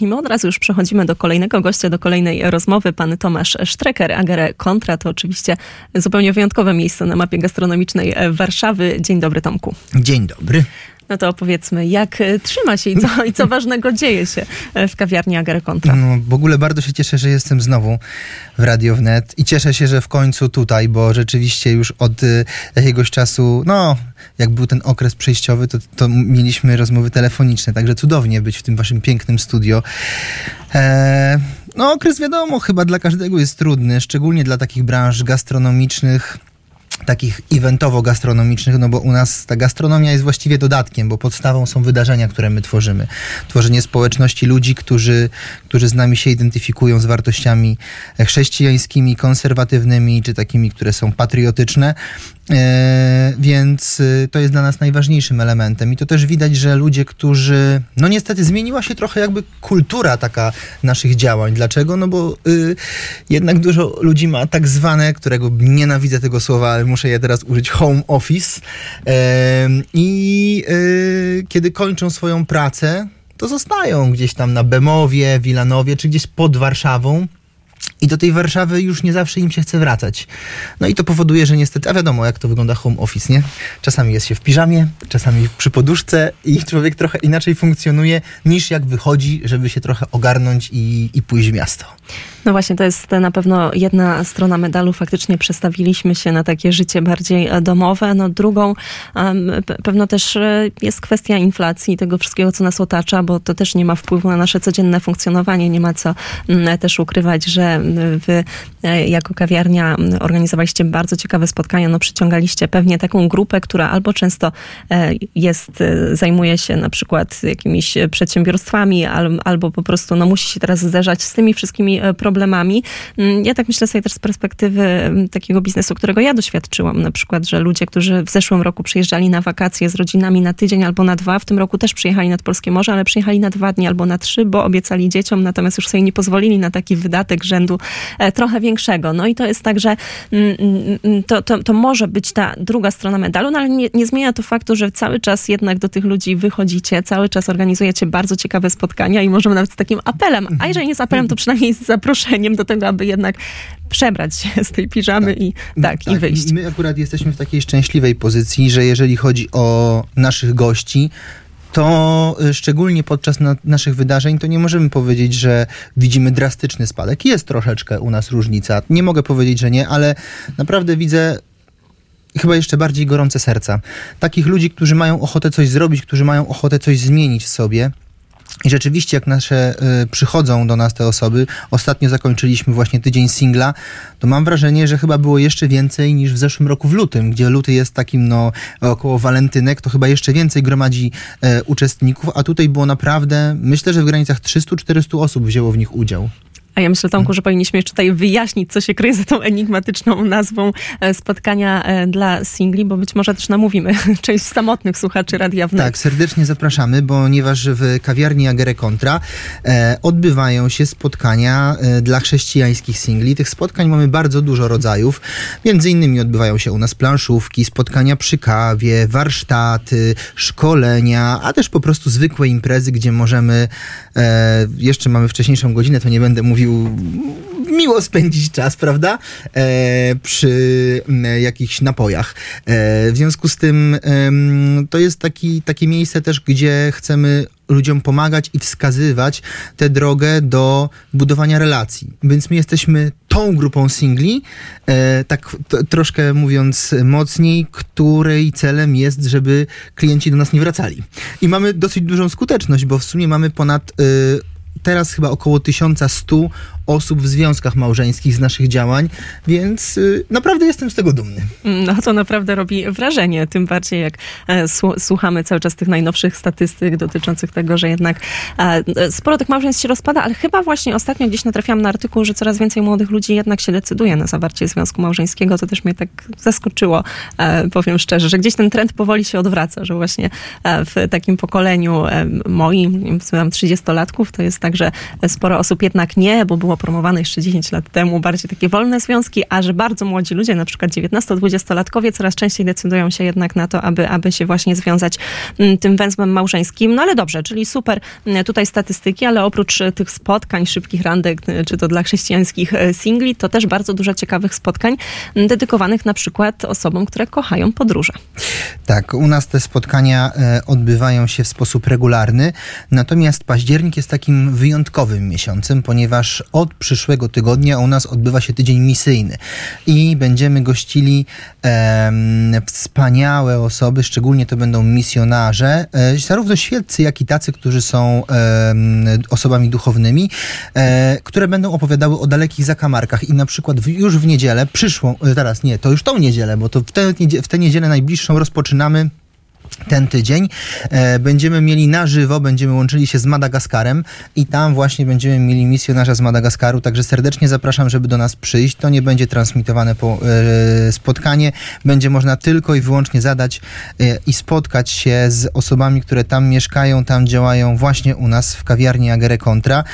I my od razu już przechodzimy do kolejnego gościa, do kolejnej rozmowy. Pan Tomasz Sztreker, Agere Kontra. To oczywiście zupełnie wyjątkowe miejsce na mapie gastronomicznej Warszawy. Dzień dobry, Tomku. Dzień dobry. No to opowiedzmy, jak trzyma się i co, i co ważnego dzieje się w kawiarni Agere Kontra? No, w ogóle bardzo się cieszę, że jestem znowu w Radio Wnet i cieszę się, że w końcu tutaj, bo rzeczywiście już od y, jakiegoś czasu, no, jak był ten okres przejściowy, to, to mieliśmy rozmowy telefoniczne, także cudownie być w tym waszym pięknym studio. E, no, okres wiadomo, chyba dla każdego jest trudny, szczególnie dla takich branż gastronomicznych, takich eventowo-gastronomicznych, no bo u nas ta gastronomia jest właściwie dodatkiem, bo podstawą są wydarzenia, które my tworzymy. Tworzenie społeczności ludzi, którzy, którzy z nami się identyfikują z wartościami chrześcijańskimi, konserwatywnymi, czy takimi, które są patriotyczne. E, więc y, to jest dla nas najważniejszym elementem. I to też widać, że ludzie, którzy. No niestety zmieniła się trochę jakby kultura taka naszych działań. Dlaczego? No bo y, jednak dużo ludzi ma tak zwane, którego nienawidzę tego słowa, ale muszę je teraz użyć, home office. E, I y, kiedy kończą swoją pracę, to zostają gdzieś tam na Bemowie, Wilanowie, czy gdzieś pod Warszawą. I do tej Warszawy już nie zawsze im się chce wracać. No i to powoduje, że niestety, a wiadomo jak to wygląda home office, nie? Czasami jest się w piżamie, czasami przy poduszce i człowiek trochę inaczej funkcjonuje niż jak wychodzi, żeby się trochę ogarnąć i, i pójść w miasto. No właśnie, to jest na pewno jedna strona medalu. Faktycznie przestawiliśmy się na takie życie bardziej domowe. No drugą pewno też jest kwestia inflacji, tego wszystkiego, co nas otacza, bo to też nie ma wpływu na nasze codzienne funkcjonowanie. Nie ma co też ukrywać, że wy jako kawiarnia organizowaliście bardzo ciekawe spotkania. No przyciągaliście pewnie taką grupę, która albo często jest, zajmuje się na przykład jakimiś przedsiębiorstwami, albo po prostu no, musi się teraz zderzać z tymi wszystkimi problemami, problemami. Ja tak myślę sobie też z perspektywy takiego biznesu, którego ja doświadczyłam. Na przykład, że ludzie, którzy w zeszłym roku przyjeżdżali na wakacje z rodzinami na tydzień albo na dwa, w tym roku też przyjechali nad Polskie Morze, ale przyjechali na dwa dni albo na trzy, bo obiecali dzieciom, natomiast już sobie nie pozwolili na taki wydatek rzędu trochę większego. No i to jest tak, że to, to, to może być ta druga strona medalu, no ale nie, nie zmienia to faktu, że cały czas jednak do tych ludzi wychodzicie, cały czas organizujecie bardzo ciekawe spotkania i możemy nawet z takim apelem, a jeżeli nie z apelem, to przynajmniej z zaproszeniem do tego, aby jednak przebrać się z tej piżamy tak. i tak, tak, i wyjść. My akurat jesteśmy w takiej szczęśliwej pozycji, że jeżeli chodzi o naszych gości, to y, szczególnie podczas na, naszych wydarzeń, to nie możemy powiedzieć, że widzimy drastyczny spadek. Jest troszeczkę u nas różnica. Nie mogę powiedzieć, że nie, ale naprawdę widzę chyba jeszcze bardziej gorące serca. Takich ludzi, którzy mają ochotę coś zrobić, którzy mają ochotę coś zmienić w sobie. I rzeczywiście, jak nasze y, przychodzą do nas te osoby, ostatnio zakończyliśmy właśnie tydzień singla, to mam wrażenie, że chyba było jeszcze więcej niż w zeszłym roku w lutym, gdzie luty jest takim no około walentynek, to chyba jeszcze więcej gromadzi y, uczestników, a tutaj było naprawdę, myślę, że w granicach 300-400 osób wzięło w nich udział. A ja myślę, Tomku, że powinniśmy jeszcze tutaj wyjaśnić, co się kryje za tą enigmatyczną nazwą e, spotkania e, dla singli, bo być może też namówimy część samotnych słuchaczy Radia Wnet. Tak, serdecznie zapraszamy, ponieważ w kawiarni Agere Contra e, odbywają się spotkania e, dla chrześcijańskich singli. Tych spotkań mamy bardzo dużo rodzajów. Między innymi odbywają się u nas planszówki, spotkania przy kawie, warsztaty, szkolenia, a też po prostu zwykłe imprezy, gdzie możemy, e, jeszcze mamy wcześniejszą godzinę, to nie będę mówił miło spędzić czas, prawda? E, przy m, jakichś napojach. E, w związku z tym to jest taki, takie miejsce też, gdzie chcemy ludziom pomagać i wskazywać tę drogę do budowania relacji. Więc my jesteśmy tą grupą singli, e, tak t- troszkę mówiąc mocniej, której celem jest, żeby klienci do nas nie wracali. I mamy dosyć dużą skuteczność, bo w sumie mamy ponad y, teraz chyba około 1100 osób w związkach małżeńskich z naszych działań, więc y, naprawdę jestem z tego dumny. No to naprawdę robi wrażenie, tym bardziej jak e, słuchamy cały czas tych najnowszych statystyk dotyczących tego, że jednak e, sporo tych małżeństw się rozpada, ale chyba właśnie ostatnio gdzieś natrafiłam na artykuł, że coraz więcej młodych ludzi jednak się decyduje na zawarcie związku małżeńskiego. To też mnie tak zaskoczyło, e, powiem szczerze, że gdzieś ten trend powoli się odwraca, że właśnie w takim pokoleniu moim, tam 30-latków, to jest tak, że sporo osób jednak nie, bo było było promowane jeszcze 10 lat temu, bardziej takie wolne związki, a że bardzo młodzi ludzie, na przykład 19-20-latkowie, coraz częściej decydują się jednak na to, aby, aby się właśnie związać mm, tym węzłem małżeńskim. No ale dobrze, czyli super mm, tutaj statystyki, ale oprócz tych spotkań, szybkich randek, czy to dla chrześcijańskich singli, to też bardzo dużo ciekawych spotkań dedykowanych na przykład osobom, które kochają podróże. Tak, u nas te spotkania odbywają się w sposób regularny, natomiast październik jest takim wyjątkowym miesiącem, ponieważ od przyszłego tygodnia u nas odbywa się tydzień misyjny. I będziemy gościli e, wspaniałe osoby, szczególnie to będą misjonarze, e, zarówno świeccy, jak i tacy, którzy są e, osobami duchownymi, e, które będą opowiadały o dalekich zakamarkach. I na przykład w, już w niedzielę, przyszłą, e, teraz nie, to już tą niedzielę, bo to w tę, w tę niedzielę najbliższą rozpoczynamy ten tydzień. E, będziemy mieli na żywo, będziemy łączyli się z Madagaskarem i tam właśnie będziemy mieli misjonarza z Madagaskaru, także serdecznie zapraszam, żeby do nas przyjść. To nie będzie transmitowane po, e, spotkanie, będzie można tylko i wyłącznie zadać e, i spotkać się z osobami, które tam mieszkają, tam działają właśnie u nas w kawiarni Agere Contra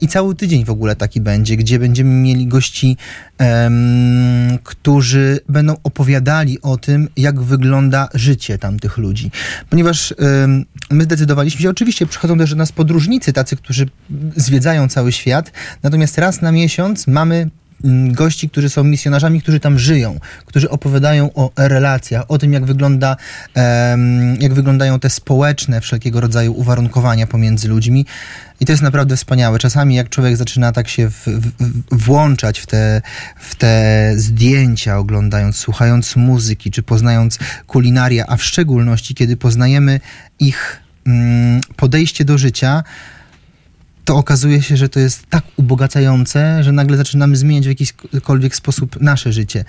i cały tydzień w ogóle taki będzie, gdzie będziemy mieli gości którzy będą opowiadali o tym, jak wygląda życie tamtych ludzi. Ponieważ my zdecydowaliśmy się, oczywiście przychodzą też do nas podróżnicy, tacy, którzy zwiedzają cały świat, natomiast raz na miesiąc mamy gości, którzy są misjonarzami, którzy tam żyją, którzy opowiadają o relacjach, o tym, jak, wygląda, jak wyglądają te społeczne wszelkiego rodzaju uwarunkowania pomiędzy ludźmi. I to jest naprawdę wspaniałe. Czasami jak człowiek zaczyna tak się w, w, włączać w te, w te zdjęcia, oglądając, słuchając muzyki, czy poznając kulinaria, a w szczególności kiedy poznajemy ich mm, podejście do życia, to okazuje się, że to jest tak ubogacające, że nagle zaczynamy zmieniać w jakikolwiek sposób nasze życie.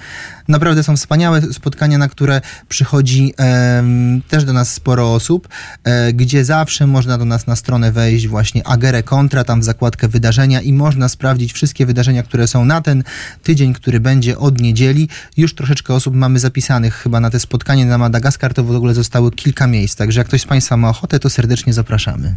Naprawdę są wspaniałe spotkania, na które przychodzi e, też do nas sporo osób, e, gdzie zawsze można do nas na stronę wejść właśnie Agere Contra, tam w zakładkę wydarzenia i można sprawdzić wszystkie wydarzenia, które są na ten tydzień, który będzie od niedzieli. Już troszeczkę osób mamy zapisanych chyba na te spotkanie na Madagaskar, to w ogóle zostały kilka miejsc, także jak ktoś z Państwa ma ochotę, to serdecznie zapraszamy.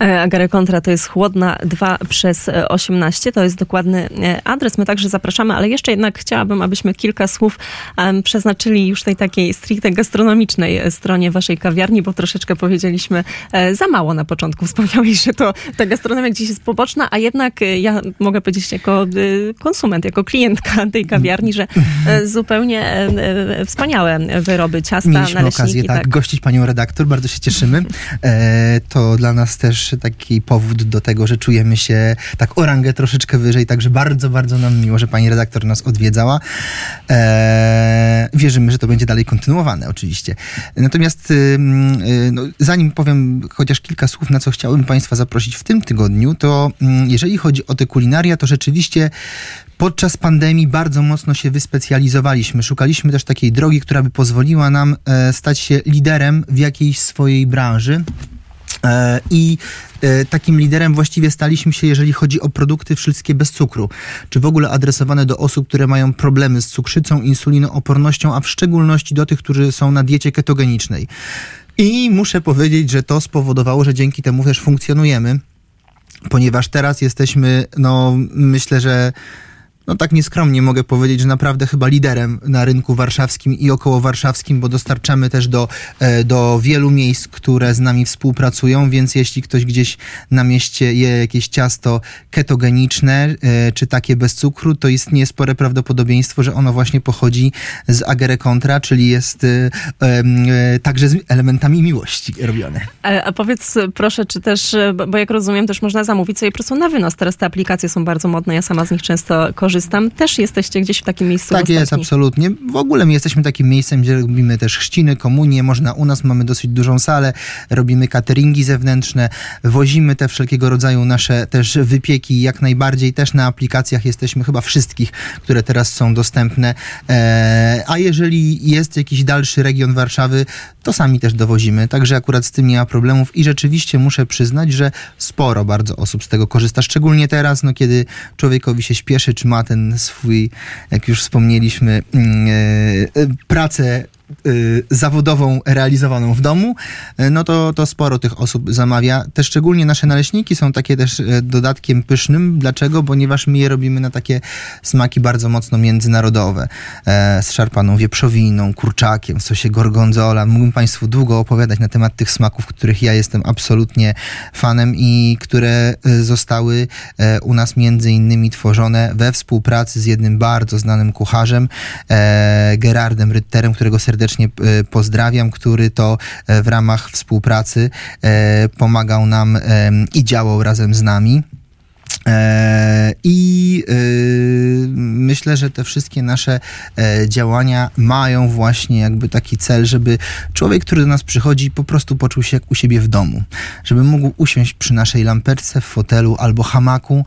E, Agere Contra to jest Chłodna 2 przez 18, to jest dokładny e, adres. My także zapraszamy, ale jeszcze jednak chciałabym, abyśmy kilka słów um, przeznaczyli już tej takiej stricte gastronomicznej e, stronie waszej kawiarni, bo troszeczkę powiedzieliśmy e, za mało na początku. Wspomniałeś, że to ta gastronomia gdzieś jest poboczna, a jednak ja mogę powiedzieć jako konsument, jako klientka tej kawiarni, że zupełnie wspaniałe wyroby, ciasta, Mieliśmy okazję tak, tak, gościć panią redaktor, bardzo się cieszymy. to dla nas też taki powód do tego, że czujemy się tak orangę troszeczkę wyżej, także bardzo, bardzo nam miło, że pani redaktor nas odwiedzała. Eee, wierzymy, że to będzie dalej kontynuowane oczywiście. Natomiast yy, no, zanim powiem chociaż kilka słów, na co chciałbym państwa zaprosić w tym tygodniu, to jeżeli chodzi o te kulinaria, to rzeczywiście Podczas pandemii bardzo mocno się wyspecjalizowaliśmy. Szukaliśmy też takiej drogi, która by pozwoliła nam e, stać się liderem w jakiejś swojej branży. E, I e, takim liderem właściwie staliśmy się, jeżeli chodzi o produkty wszystkie bez cukru, czy w ogóle adresowane do osób, które mają problemy z cukrzycą, insulinoopornością, a w szczególności do tych, którzy są na diecie ketogenicznej. I muszę powiedzieć, że to spowodowało, że dzięki temu też funkcjonujemy, ponieważ teraz jesteśmy, no myślę, że no tak nieskromnie mogę powiedzieć, że naprawdę chyba liderem na rynku warszawskim i około warszawskim, bo dostarczamy też do, e, do wielu miejsc, które z nami współpracują, więc jeśli ktoś gdzieś na mieście je jakieś ciasto ketogeniczne, e, czy takie bez cukru, to istnieje spore prawdopodobieństwo, że ono właśnie pochodzi z Agere Contra, czyli jest e, także z elementami miłości robione. A, a powiedz proszę, czy też, bo jak rozumiem, też można zamówić sobie po prostu na wynos. Teraz te aplikacje są bardzo modne, ja sama z nich często korzystam korzystam, też jesteście gdzieś w takim miejscu. Tak jest, absolutnie. W ogóle my jesteśmy takim miejscem, gdzie robimy też chrzciny, komunie, można u nas, mamy dosyć dużą salę, robimy cateringi zewnętrzne, wozimy te wszelkiego rodzaju nasze też wypieki, jak najbardziej też na aplikacjach jesteśmy chyba wszystkich, które teraz są dostępne. E, a jeżeli jest jakiś dalszy region Warszawy, to sami też dowozimy, także akurat z tym nie ma problemów i rzeczywiście muszę przyznać, że sporo bardzo osób z tego korzysta, szczególnie teraz, no kiedy człowiekowi się śpieszy, czy ma ten swój, jak już wspomnieliśmy, mm, e, pracę y, zawodową realizowaną w domu, y, no to, to sporo tych osób zamawia. Te szczególnie nasze naleśniki są takie też y, dodatkiem pysznym. Dlaczego? Ponieważ my je robimy na takie smaki bardzo mocno międzynarodowe. E, z szarpaną wieprzowiną, kurczakiem, w sosie gorgonzola. Mógłbym Państwu długo opowiadać na temat tych smaków, których ja jestem absolutnie fanem i które zostały e, u nas między innymi tworzone we współpracy z jednym bardzo znanym kucharzem, e, Gerardem Rytterem, którego serdecznie e, pozdrawiam, który to e, w ramach współpracy e, pomagał nam i działał razem z nami. I myślę, że te wszystkie nasze działania mają właśnie jakby taki cel, żeby człowiek, który do nas przychodzi, po prostu poczuł się jak u siebie w domu. Żeby mógł usiąść przy naszej lamperce w fotelu albo hamaku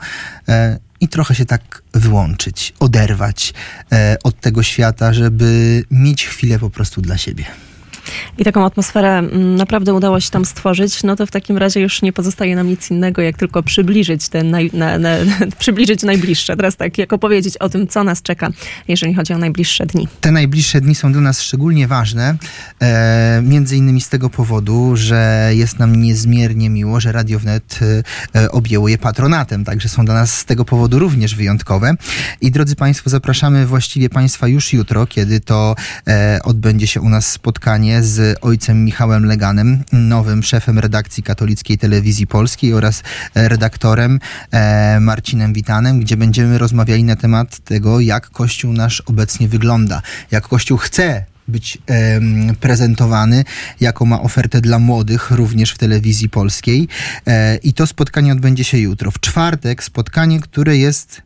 i trochę się tak wyłączyć, oderwać e, od tego świata, żeby mieć chwilę po prostu dla siebie. I taką atmosferę mm, naprawdę udało się tam stworzyć, no to w takim razie już nie pozostaje nam nic innego, jak tylko przybliżyć te naj, na, na, przybliżyć najbliższe. Teraz tak, jak opowiedzieć o tym, co nas czeka, jeżeli chodzi o najbliższe dni. Te najbliższe dni są dla nas szczególnie ważne, e, między innymi z tego powodu, że jest nam niezmiernie miło, że Radio Wnet e, e, objęło je patronatem, także są dla nas z tego powodu również wyjątkowe. I drodzy Państwo, zapraszamy właściwie Państwa już jutro, kiedy to e, odbędzie się u nas spotkanie z ojcem Michałem Leganem, nowym szefem redakcji katolickiej telewizji polskiej oraz e, redaktorem e, Marcinem Witanem, gdzie będziemy rozmawiali na temat tego, jak Kościół nasz obecnie wygląda, jak Kościół chce być em, prezentowany, jaką ma ofertę dla młodych również w telewizji polskiej. E, I to spotkanie odbędzie się jutro. W czwartek spotkanie, które jest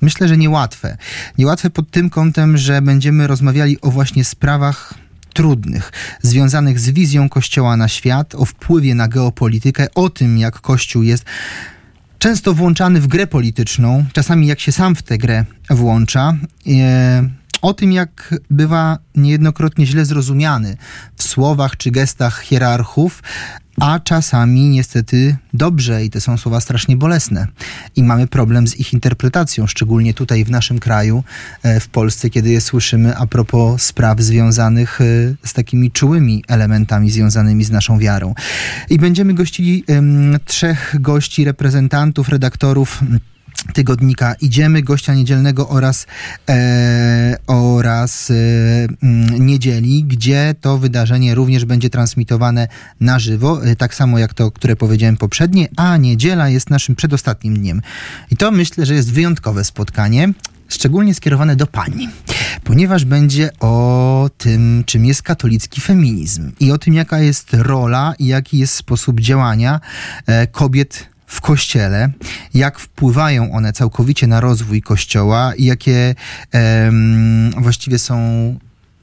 myślę, że niełatwe. Niełatwe pod tym kątem, że będziemy rozmawiali o właśnie sprawach trudnych, związanych z wizją Kościoła na świat, o wpływie na geopolitykę, o tym, jak Kościół jest często włączany w grę polityczną, czasami jak się sam w tę grę włącza. E, o tym, jak bywa niejednokrotnie źle zrozumiany w słowach czy gestach hierarchów, a czasami niestety dobrze i te są słowa strasznie bolesne. I mamy problem z ich interpretacją, szczególnie tutaj w naszym kraju, e, w Polsce, kiedy je słyszymy a propos spraw związanych e, z takimi czułymi elementami związanymi z naszą wiarą. I będziemy gościli em, trzech gości, reprezentantów, redaktorów tygodnika Idziemy, gościa niedzielnego oraz, e, oraz e, mm, niedzieli, gdzie to wydarzenie również będzie transmitowane na żywo, e, tak samo jak to, które powiedziałem poprzednie, a niedziela jest naszym przedostatnim dniem. I to myślę, że jest wyjątkowe spotkanie. Szczególnie skierowane do pani, ponieważ będzie o tym, czym jest katolicki feminizm i o tym, jaka jest rola i jaki jest sposób działania e, kobiet w kościele, jak wpływają one całkowicie na rozwój kościoła i jakie em, właściwie są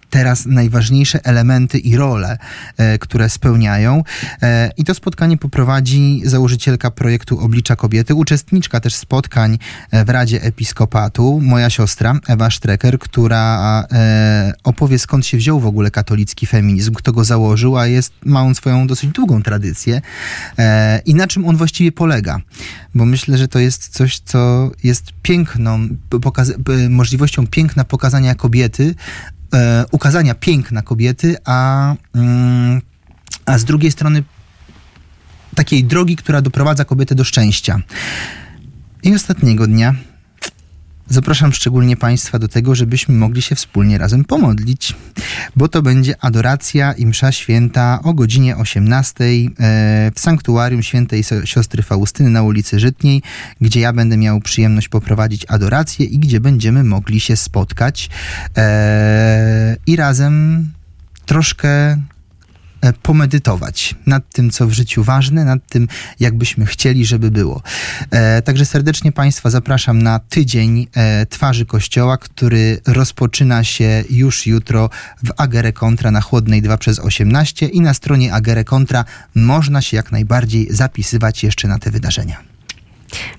teraz najważniejsze elementy i role, e, które spełniają. E, I to spotkanie poprowadzi założycielka projektu Oblicza Kobiety, uczestniczka też spotkań e, w Radzie Episkopatu, moja siostra Ewa Strecker, która opowie skąd się wziął w ogóle katolicki feminizm, kto go założył, a jest, ma on swoją dosyć długą tradycję i na czym on właściwie polega. Bo myślę, że to jest coś, co jest piękną, pokaz- możliwością piękna pokazania kobiety, e, ukazania piękna kobiety, a, mm, a z drugiej strony takiej drogi, która doprowadza kobietę do szczęścia. I ostatniego dnia zapraszam szczególnie Państwa do tego, żebyśmy mogli się wspólnie razem pomodlić, bo to będzie adoracja i msza święta o godzinie 18 e, w sanktuarium świętej siostry Faustyny na ulicy Żytniej, gdzie ja będę miał przyjemność poprowadzić adorację i gdzie będziemy mogli się spotkać e, i razem troszkę pomedytować nad tym, co w życiu ważne, nad tym, jakbyśmy chcieli, żeby było. E, także serdecznie Państwa zapraszam na tydzień e, Twarzy Kościoła, który rozpoczyna się już jutro w Agere Kontra na Chłodnej 2 przez 18 i na stronie Agere Kontra można się jak najbardziej zapisywać jeszcze na te wydarzenia.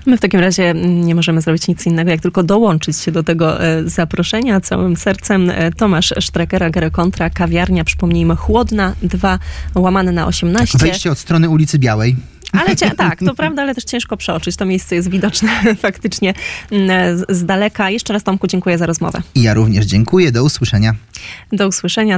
My w takim razie nie możemy zrobić nic innego, jak tylko dołączyć się do tego e, zaproszenia całym sercem. E, Tomasz Sztrekera, Gere Kontra, kawiarnia, przypomnijmy, Chłodna, 2 łamane na 18. Wejście od strony ulicy Białej. Ale tak, to prawda, ale też ciężko przeoczyć. To miejsce jest widoczne faktycznie mm, z, z daleka. Jeszcze raz Tomku dziękuję za rozmowę. I ja również dziękuję. Do usłyszenia. Do usłyszenia.